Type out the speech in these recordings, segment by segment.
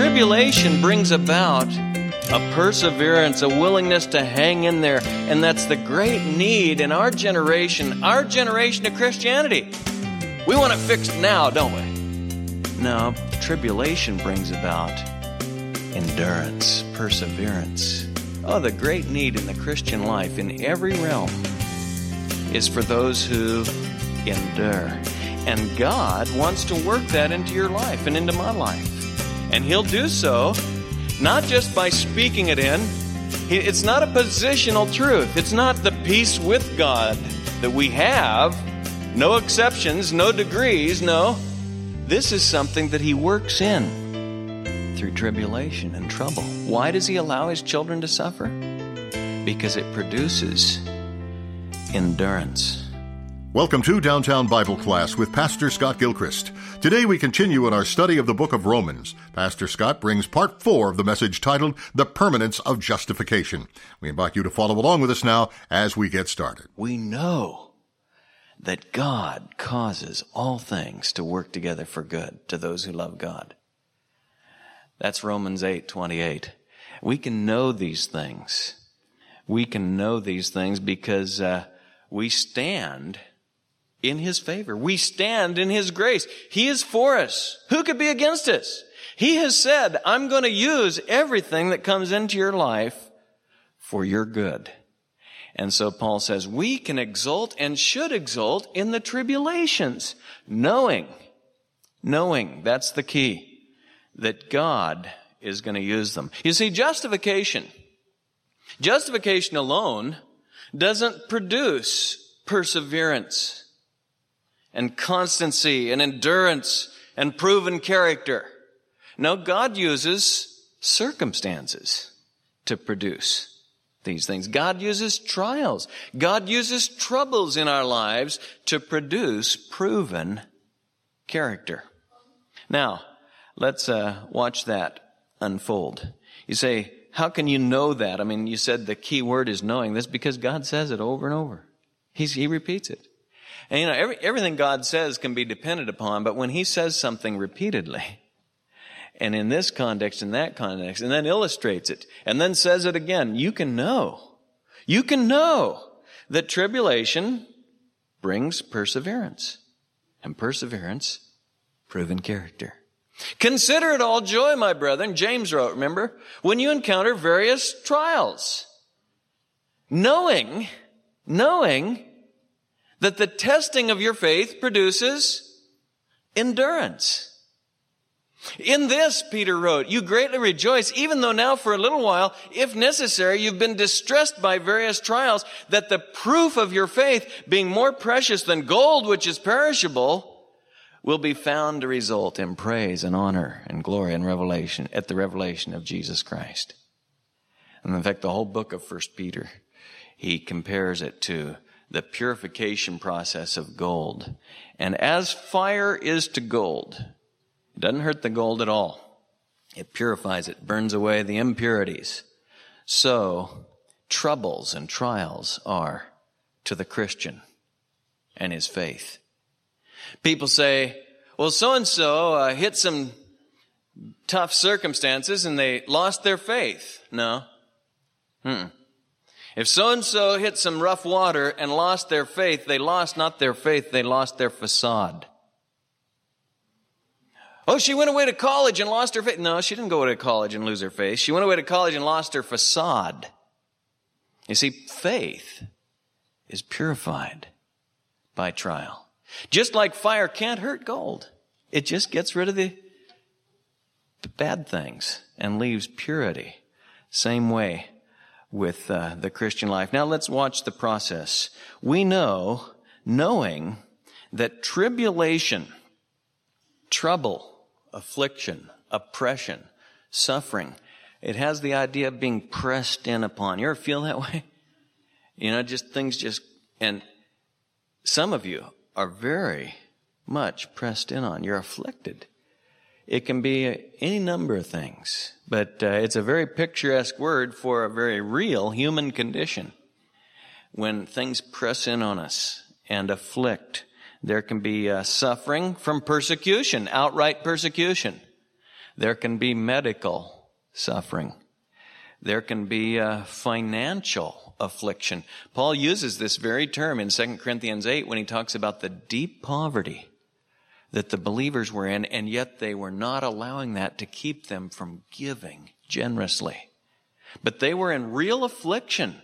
tribulation brings about a perseverance, a willingness to hang in there. And that's the great need in our generation, our generation of Christianity. We want it fixed now, don't we? No, tribulation brings about endurance, perseverance. Oh, the great need in the Christian life in every realm is for those who endure. And God wants to work that into your life and into my life. And He'll do so not just by speaking it in. It's not a positional truth. It's not the peace with God that we have. No exceptions, no degrees, no. This is something that He works in through tribulation and trouble. Why does He allow His children to suffer? Because it produces endurance. Welcome to Downtown Bible Class with Pastor Scott Gilchrist. Today we continue in our study of the book of Romans. Pastor Scott brings part four of the message titled The Permanence of Justification. We invite you to follow along with us now as we get started. We know that God causes all things to work together for good to those who love God. That's Romans 8, 28. We can know these things. We can know these things because uh, we stand in His favor. We stand in His grace. He is for us. Who could be against us? He has said, I'm going to use everything that comes into your life for your good. And so Paul says, we can exult and should exult in the tribulations, knowing, knowing, that's the key, that God is going to use them. You see, justification, justification alone doesn't produce perseverance and constancy and endurance and proven character. No, God uses circumstances to produce these things. God uses trials. God uses troubles in our lives to produce proven character. Now, let's uh, watch that unfold. You say, how can you know that? I mean, you said the key word is knowing this because God says it over and over. He's, he repeats it. And you know, every, everything God says can be depended upon, but when He says something repeatedly, and in this context, in that context, and then illustrates it, and then says it again, you can know. You can know that tribulation brings perseverance. And perseverance, proven character. Consider it all joy, my brethren. James wrote, remember, when you encounter various trials. Knowing, knowing that the testing of your faith produces endurance. In this, Peter wrote, you greatly rejoice, even though now for a little while, if necessary, you've been distressed by various trials, that the proof of your faith, being more precious than gold, which is perishable, will be found to result in praise and honor and glory and revelation at the revelation of Jesus Christ. And in fact, the whole book of First Peter, he compares it to the purification process of gold. And as fire is to gold, it doesn't hurt the gold at all. It purifies it, burns away the impurities. So, troubles and trials are to the Christian and his faith. People say, well, so and so hit some tough circumstances and they lost their faith. No. Hmm. If so and so hit some rough water and lost their faith, they lost not their faith, they lost their facade. Oh, she went away to college and lost her faith. No, she didn't go away to college and lose her faith. She went away to college and lost her facade. You see, faith is purified by trial. Just like fire can't hurt gold. It just gets rid of the, the bad things and leaves purity. Same way with uh, the Christian life. Now let's watch the process. We know, knowing that tribulation, trouble, affliction, oppression, suffering, it has the idea of being pressed in upon. You ever feel that way? You know, just things just, and some of you are very much pressed in on. You're afflicted. It can be any number of things, but uh, it's a very picturesque word for a very real human condition. When things press in on us and afflict, there can be uh, suffering from persecution, outright persecution. There can be medical suffering. There can be a financial affliction. Paul uses this very term in 2 Corinthians 8 when he talks about the deep poverty that the believers were in, and yet they were not allowing that to keep them from giving generously. But they were in real affliction,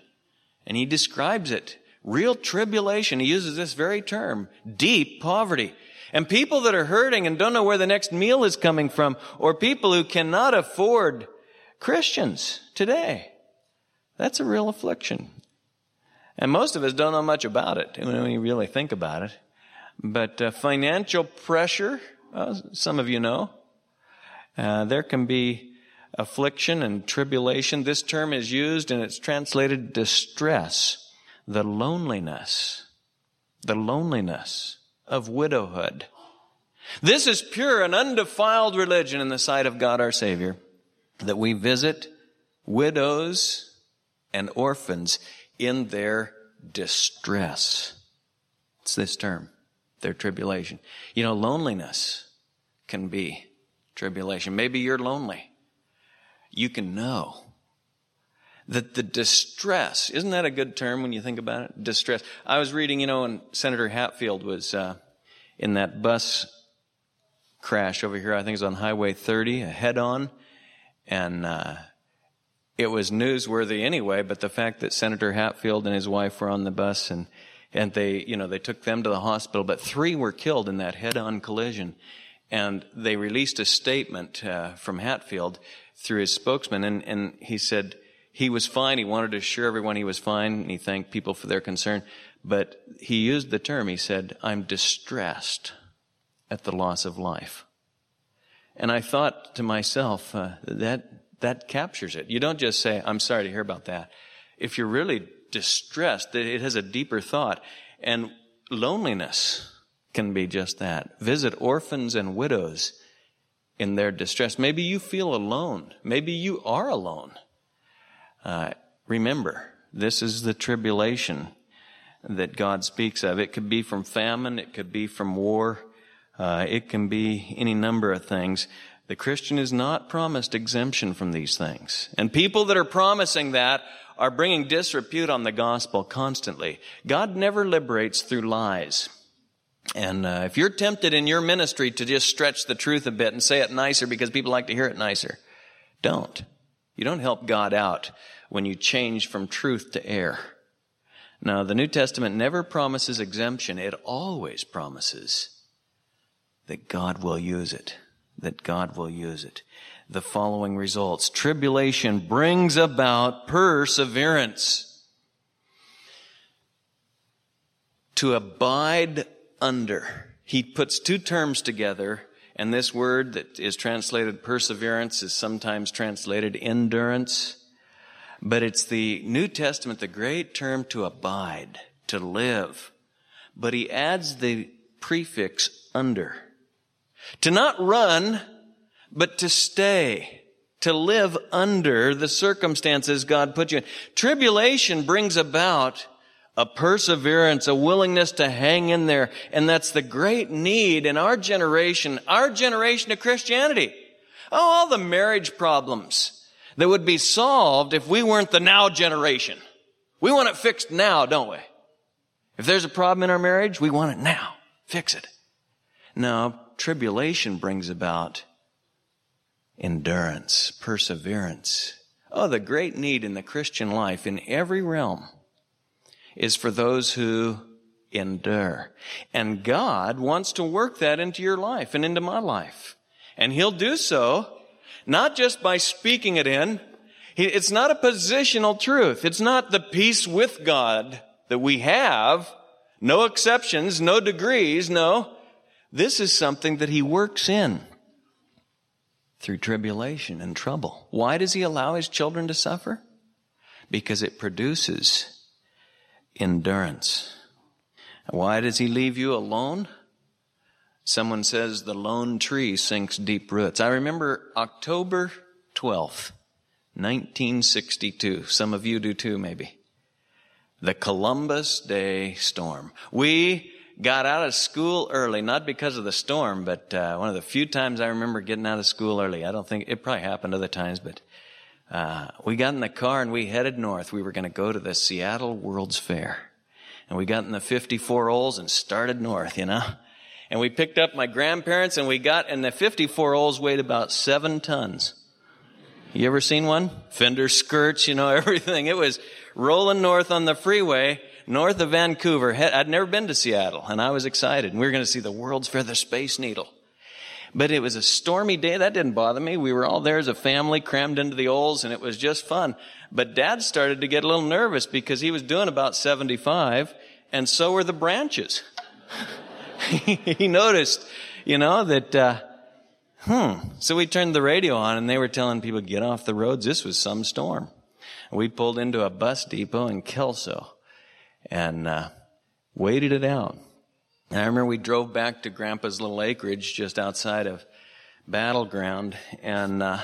and he describes it. Real tribulation. He uses this very term, deep poverty. And people that are hurting and don't know where the next meal is coming from, or people who cannot afford Christians today. That's a real affliction. And most of us don't know much about it when we really think about it. But uh, financial pressure, uh, some of you know, uh, there can be affliction and tribulation. This term is used and it's translated distress, the loneliness, the loneliness of widowhood. This is pure and undefiled religion in the sight of God our Savior, that we visit widows and orphans in their distress. It's this term, their tribulation. You know, loneliness can be tribulation. Maybe you're lonely. You can know that the distress, isn't that a good term when you think about it? Distress. I was reading, you know, when Senator Hatfield was uh, in that bus crash over here, I think it was on Highway 30, a head on, and uh, it was newsworthy anyway, but the fact that Senator Hatfield and his wife were on the bus and and they, you know, they took them to the hospital, but three were killed in that head-on collision. And they released a statement uh, from Hatfield through his spokesman, and, and he said he was fine. He wanted to assure everyone he was fine, and he thanked people for their concern. But he used the term, he said, I'm distressed at the loss of life. And I thought to myself, uh, that that captures it. You don't just say, I'm sorry to hear about that. If you're really distressed, that it has a deeper thought. And loneliness can be just that. Visit orphans and widows in their distress. Maybe you feel alone. Maybe you are alone. Uh, remember, this is the tribulation that God speaks of. It could be from famine. It could be from war. Uh, it can be any number of things. The Christian is not promised exemption from these things. And people that are promising that are bringing disrepute on the gospel constantly. God never liberates through lies. And uh, if you're tempted in your ministry to just stretch the truth a bit and say it nicer because people like to hear it nicer, don't. You don't help God out when you change from truth to error. Now, the New Testament never promises exemption. It always promises that God will use it that God will use it. The following results. Tribulation brings about perseverance. To abide under. He puts two terms together, and this word that is translated perseverance is sometimes translated endurance. But it's the New Testament, the great term to abide, to live. But he adds the prefix under. To not run, but to stay. To live under the circumstances God put you in. Tribulation brings about a perseverance, a willingness to hang in there. And that's the great need in our generation, our generation of Christianity. Oh, all the marriage problems that would be solved if we weren't the now generation. We want it fixed now, don't we? If there's a problem in our marriage, we want it now. Fix it. No, tribulation brings about endurance, perseverance. Oh, the great need in the Christian life in every realm is for those who endure. And God wants to work that into your life and into my life. And He'll do so not just by speaking it in. It's not a positional truth. It's not the peace with God that we have. No exceptions, no degrees, no. This is something that he works in through tribulation and trouble. Why does he allow his children to suffer? Because it produces endurance. Why does he leave you alone? Someone says the lone tree sinks deep roots. I remember October 12th, 1962. Some of you do too, maybe. The Columbus Day storm. We got out of school early, not because of the storm, but uh, one of the few times I remember getting out of school early. I don't think it probably happened other times, but uh, we got in the car and we headed north. We were going to go to the Seattle World's Fair, and we got in the 54 Olds and started north. You know, and we picked up my grandparents and we got, and the 54 Olds weighed about seven tons. You ever seen one? Fender skirts, you know, everything. It was rolling north on the freeway, north of Vancouver. I'd never been to Seattle, and I was excited. And we were going to see the World's furthest Space Needle. But it was a stormy day. That didn't bother me. We were all there as a family, crammed into the Olds, and it was just fun. But Dad started to get a little nervous because he was doing about 75, and so were the branches. he noticed, you know, that, uh, hmm. So we turned the radio on and they were telling people, get off the roads. This was some storm. We pulled into a bus depot in Kelso and, uh, waited it out. And I remember we drove back to Grandpa's little acreage just outside of Battle Ground and, uh,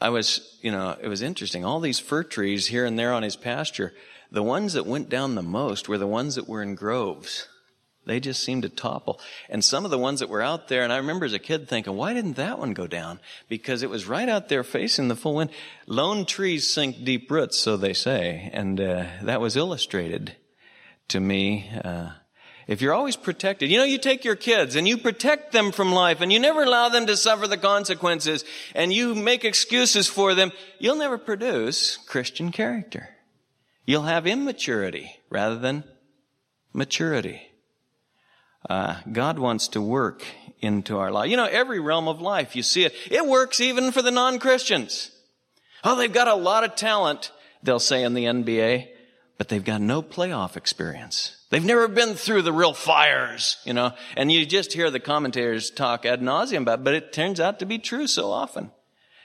I was, you know, it was interesting. All these fir trees here and there on his pasture, the ones that went down the most were the ones that were in groves. They just seemed to topple. And some of the ones that were out there, and I remember as a kid thinking, why didn't that one go down? Because it was right out there facing the full wind. Lone trees sink deep roots, so they say. And uh, that was illustrated to me. Uh, if you're always protected, you know, you take your kids and you protect them from life and you never allow them to suffer the consequences and you make excuses for them, you'll never produce Christian character. You'll have immaturity rather than maturity. Uh, God wants to work into our life. You know, every realm of life, you see it. It works even for the non-Christians. Oh, they've got a lot of talent, they'll say in the NBA, but they've got no playoff experience. They've never been through the real fires, you know, and you just hear the commentators talk ad nauseum about, it, but it turns out to be true so often.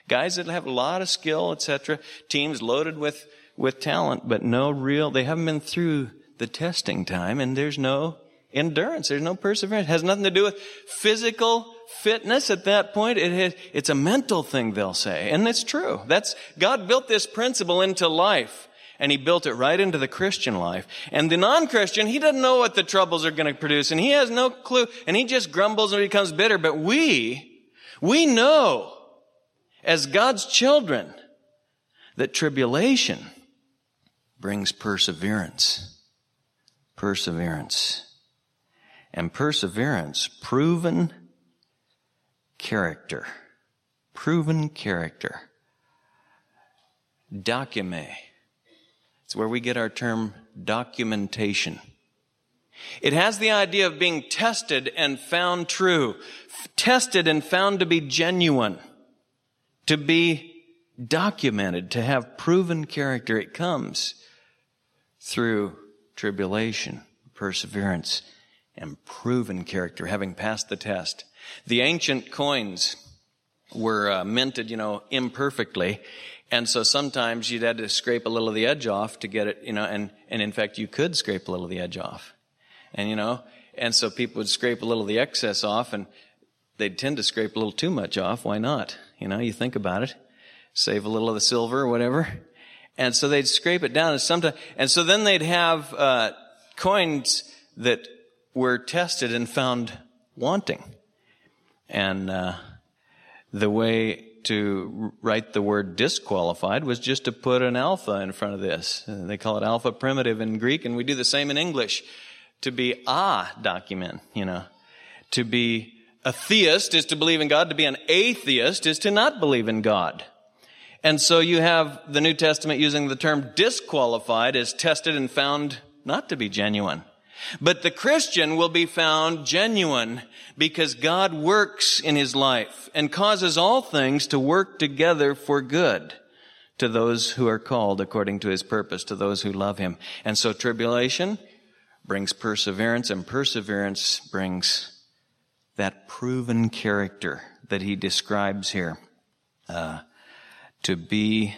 Guys that have a lot of skill, etc., teams loaded with, with talent, but no real, they haven't been through the testing time, and there's no endurance. There's no perseverance. It has nothing to do with physical fitness at that point. It has, it's a mental thing, they'll say. And it's true. That's, God built this principle into life. And he built it right into the Christian life. And the non-Christian, he doesn't know what the troubles are going to produce. And he has no clue. And he just grumbles and becomes bitter. But we, we know as God's children that tribulation brings perseverance. Perseverance and perseverance, proven character. Proven character. Dokime. It's where we get our term documentation. It has the idea of being tested and found true, tested and found to be genuine, to be documented, to have proven character. It comes through tribulation, perseverance, and proven character, having passed the test. The ancient coins were uh, minted, you know, imperfectly. And so sometimes you'd had to scrape a little of the edge off to get it, you know, and, and in fact you could scrape a little of the edge off. And you know, and so people would scrape a little of the excess off and they'd tend to scrape a little too much off. Why not? You know, you think about it. Save a little of the silver or whatever. And so they'd scrape it down and sometimes, and so then they'd have, uh, coins that were tested and found wanting. And uh, the way to write the word disqualified was just to put an alpha in front of this. They call it alpha privative in Greek, and we do the same in English. To be a document, you know. To be a theist is to believe in God. To be an atheist is to not believe in God. And so you have the New Testament using the term disqualified as tested and found not to be genuine. But the Christian will be found genuine because God works in his life and causes all things to work together for good to those who are called according to his purpose, to those who love him. And so tribulation brings perseverance and perseverance brings that proven character that he describes here uh, to be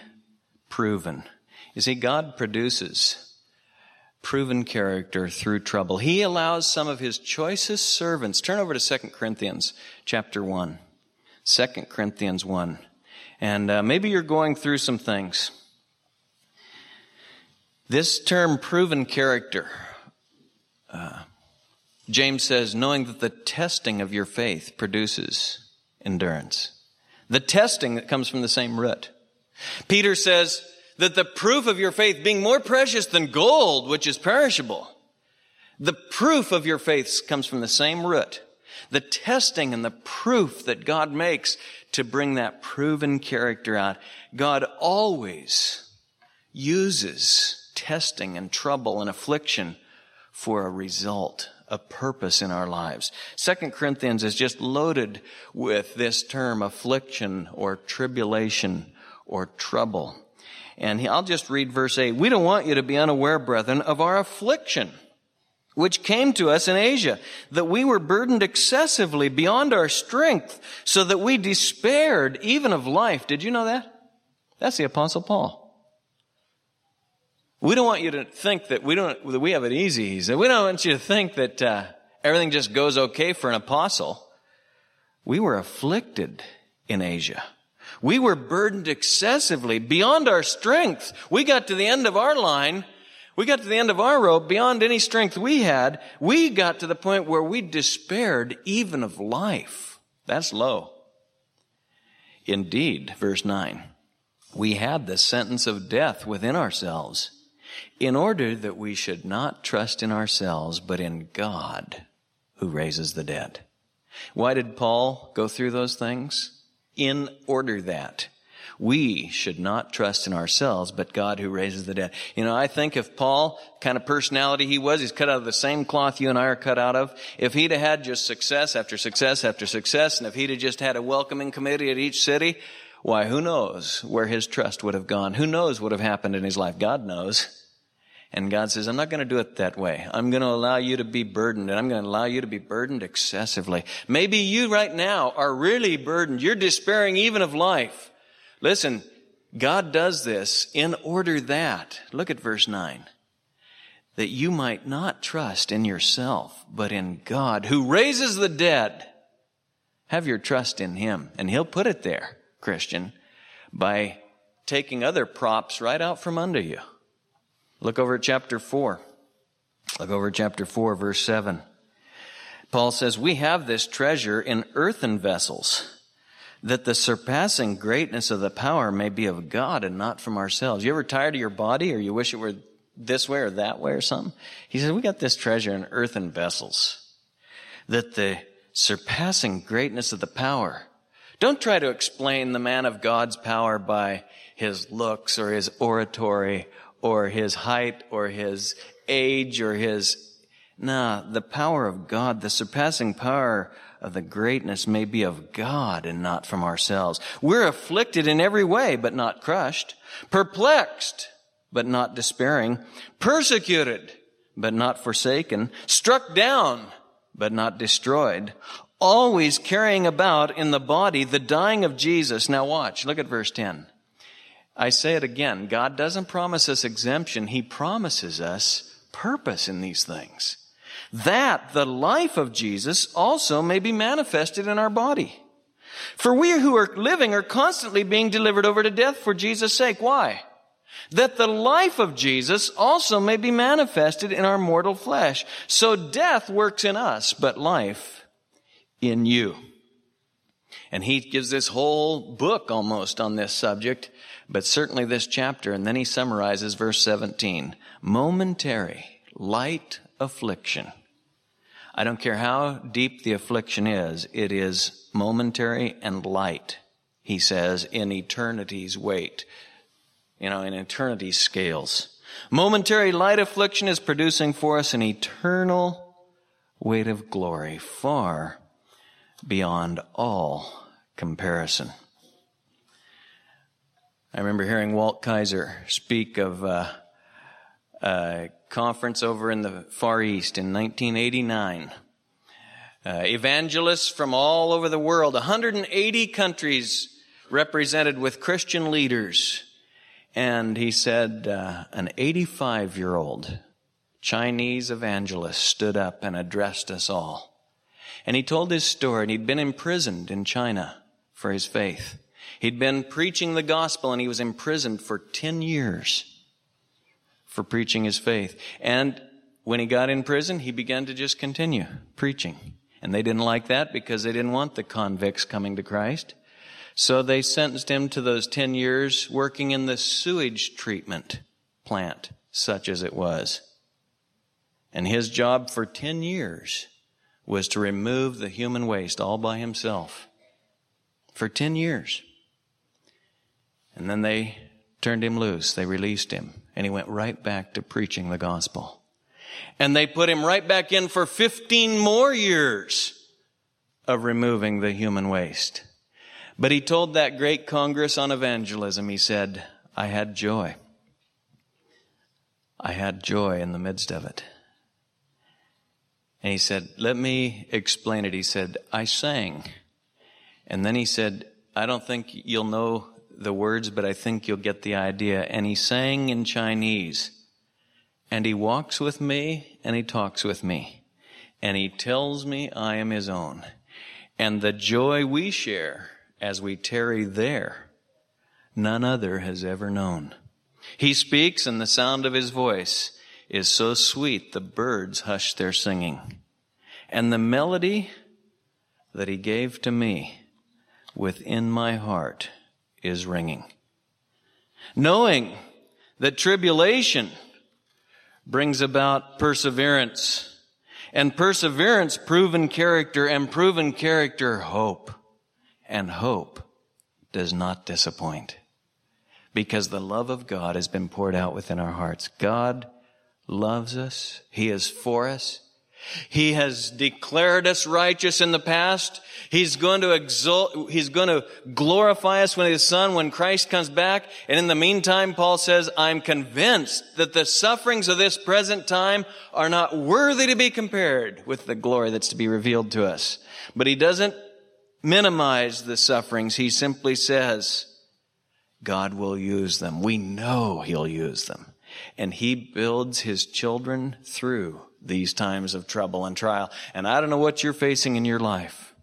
proven. You see, God produces proven character through trouble. He allows some of his choicest servants. Turn over to 2 Corinthians chapter 1. 2 Corinthians 1. And uh, maybe you're going through some things. This term proven character, uh, James says, knowing that the testing of your faith produces endurance. The testing that comes from the same root. Peter says that the proof of your faith being more precious than gold, which is perishable. The proof of your faith comes from the same root. The testing and the proof that God makes to bring that proven character out. God always uses testing and trouble and affliction for a result a purpose in our lives. Second Corinthians is just loaded with this term affliction or tribulation or trouble. And I'll just read verse 8. We don't want you to be unaware, brethren, of our affliction, which came to us in Asia, that we were burdened excessively beyond our strength, so that we despaired even of life. Did you know that? That's the apostle Paul. We don't want you to think that we don't, that we have it easy. He said, we don't want you to think that uh, everything just goes okay for an apostle. We were afflicted in Asia. We were burdened excessively beyond our strength. We got to the end of our line. We got to the end of our rope beyond any strength we had. We got to the point where we despaired even of life. That's low. Indeed, verse 9, we had the sentence of death within ourselves in order that we should not trust in ourselves, but in God who raises the dead. Why did Paul go through those things? In order that we should not trust in ourselves, but God who raises the dead. You know, I think if Paul, kind of personality he was, he's cut out of the same cloth you and I are cut out of. If he'd have had just success after success after success, and if he'd have just had a welcoming committee at each city, why, who knows where his trust would have gone? Who knows what would have happened in his life? God knows. And God says, I'm not going to do it that way. I'm going to allow you to be burdened and I'm going to allow you to be burdened excessively. Maybe you right now are really burdened. You're despairing even of life. Listen, God does this in order that, look at verse 9, that you might not trust in yourself, but in God who raises the dead. Have your trust in Him. And He'll put it there, Christian, by taking other props right out from under you. Look over at chapter 4. Look over at chapter 4, verse 7. Paul says, We have this treasure in earthen vessels, that the surpassing greatness of the power may be of God and not from ourselves. You ever tired of your body or you wish it were this way or that way or something? He says, We got this treasure in earthen vessels, that the surpassing greatness of the power. Don't try to explain the man of God's power by his looks or his oratory or his height or his age or his, nah, the power of God, the surpassing power of the greatness may be of God and not from ourselves. We're afflicted in every way, but not crushed, perplexed, but not despairing, persecuted, but not forsaken, struck down, but not destroyed, always carrying about in the body the dying of Jesus. Now watch, look at verse 10. I say it again. God doesn't promise us exemption. He promises us purpose in these things. That the life of Jesus also may be manifested in our body. For we who are living are constantly being delivered over to death for Jesus' sake. Why? That the life of Jesus also may be manifested in our mortal flesh. So death works in us, but life in you. And he gives this whole book almost on this subject but certainly this chapter. And then he summarizes verse 17 momentary, light affliction. I don't care how deep the affliction is, it is momentary and light, he says, in eternity's weight, you know, in eternity's scales. Momentary light affliction is producing for us an eternal weight of glory far beyond all comparison. I remember hearing Walt Kaiser speak of uh, a conference over in the Far East in 1989. Uh, evangelists from all over the world, 180 countries represented with Christian leaders. And he said, uh, an 85 year old Chinese evangelist stood up and addressed us all. And he told his story, and he'd been imprisoned in China for his faith. He'd been preaching the gospel and he was imprisoned for 10 years for preaching his faith. And when he got in prison, he began to just continue preaching. And they didn't like that because they didn't want the convicts coming to Christ. So they sentenced him to those 10 years working in the sewage treatment plant, such as it was. And his job for 10 years was to remove the human waste all by himself. For 10 years. And then they turned him loose. They released him. And he went right back to preaching the gospel. And they put him right back in for 15 more years of removing the human waste. But he told that great Congress on evangelism, he said, I had joy. I had joy in the midst of it. And he said, Let me explain it. He said, I sang. And then he said, I don't think you'll know the words, but I think you'll get the idea. And he sang in Chinese. And he walks with me and he talks with me. And he tells me I am his own. And the joy we share as we tarry there, none other has ever known. He speaks and the sound of his voice is so sweet the birds hush their singing. And the melody that he gave to me within my heart is ringing. Knowing that tribulation brings about perseverance, and perseverance, proven character, and proven character, hope. And hope does not disappoint because the love of God has been poured out within our hearts. God loves us. He is for us. He has declared us righteous in the past. He's going to exalt, He's going to glorify us when His Son, when Christ comes back. And in the meantime, Paul says, I'm convinced that the sufferings of this present time are not worthy to be compared with the glory that's to be revealed to us. But he doesn't minimize the sufferings. He simply says, God will use them. We know He'll use them. And He builds His children through these times of trouble and trial. And I don't know what you're facing in your life.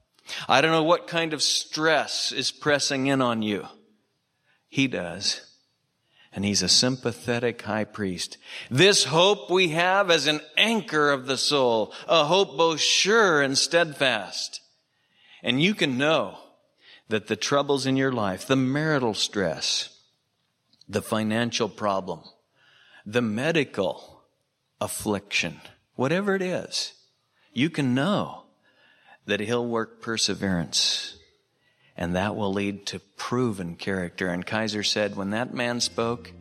I don't know what kind of stress is pressing in on you. He does. And he's a sympathetic high priest. This hope we have as an anchor of the soul, a hope both sure and steadfast. And you can know that the troubles in your life, the marital stress, the financial problem, the medical affliction, whatever it is, you can know that He'll work perseverance. And that will lead to proven character. And Kaiser said, when that man spoke,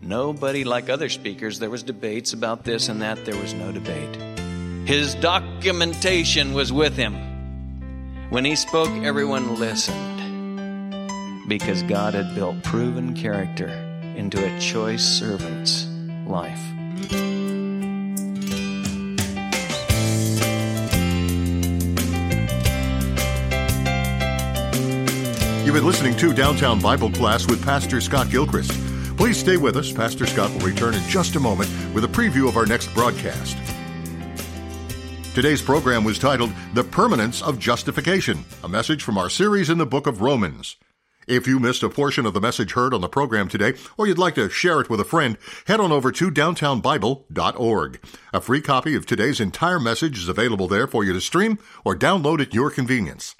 nobody like other speakers, there was debates about this and that, there was no debate. His documentation was with him. When he spoke, everyone listened because God had built proven character into a choice servant's life. Been listening to Downtown Bible Class with Pastor Scott Gilchrist. Please stay with us. Pastor Scott will return in just a moment with a preview of our next broadcast. Today's program was titled The Permanence of Justification, a message from our series in the book of Romans. If you missed a portion of the message heard on the program today, or you'd like to share it with a friend, head on over to downtownbible.org. A free copy of today's entire message is available there for you to stream or download at your convenience.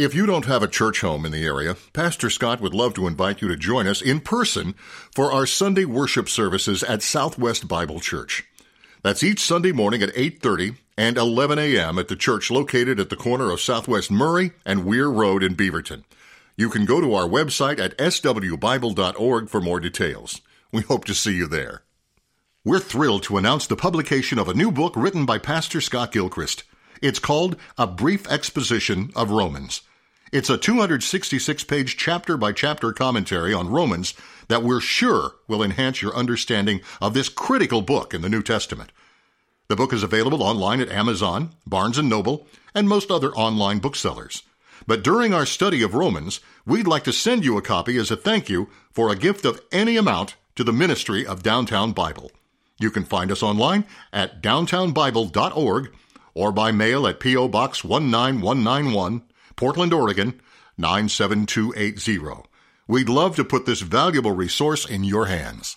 If you don't have a church home in the area, Pastor Scott would love to invite you to join us in person for our Sunday worship services at Southwest Bible Church. That's each Sunday morning at 8:30 and 11 a.m. at the church located at the corner of Southwest Murray and Weir Road in Beaverton. You can go to our website at swbible.org for more details. We hope to see you there. We're thrilled to announce the publication of a new book written by Pastor Scott Gilchrist. It's called A Brief Exposition of Romans. It's a 266 page chapter by chapter commentary on Romans that we're sure will enhance your understanding of this critical book in the New Testament. The book is available online at Amazon, Barnes & Noble, and most other online booksellers. But during our study of Romans, we'd like to send you a copy as a thank you for a gift of any amount to the ministry of Downtown Bible. You can find us online at downtownbible.org or by mail at P.O. Box 19191, Portland, Oregon 97280. We'd love to put this valuable resource in your hands.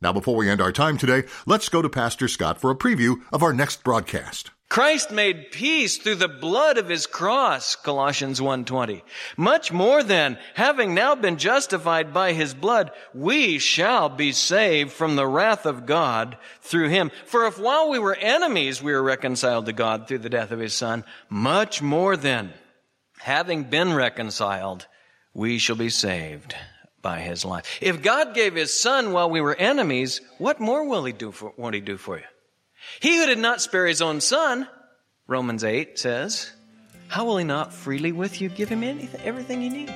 Now, before we end our time today, let's go to Pastor Scott for a preview of our next broadcast. Christ made peace through the blood of his cross, Colossians 1:20. Much more than having now been justified by his blood, we shall be saved from the wrath of God through him. For if while we were enemies we were reconciled to God through the death of his son, much more than having been reconciled, we shall be saved by his life. If God gave his son while we were enemies, what more will he do for, won't he do for you? He who did not spare his own son, Romans 8 says, how will he not freely with you give him anything, everything you need?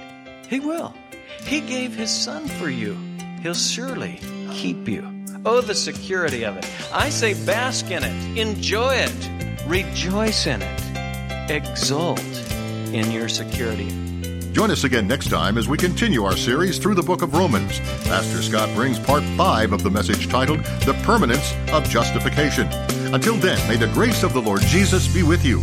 He will. He gave his son for you. He'll surely keep you. Oh, the security of it. I say bask in it. Enjoy it. Rejoice in it. Exult in your security. Join us again next time as we continue our series through the book of Romans. Pastor Scott brings part five of the message titled The Permanence of Justification. Until then, may the grace of the Lord Jesus be with you.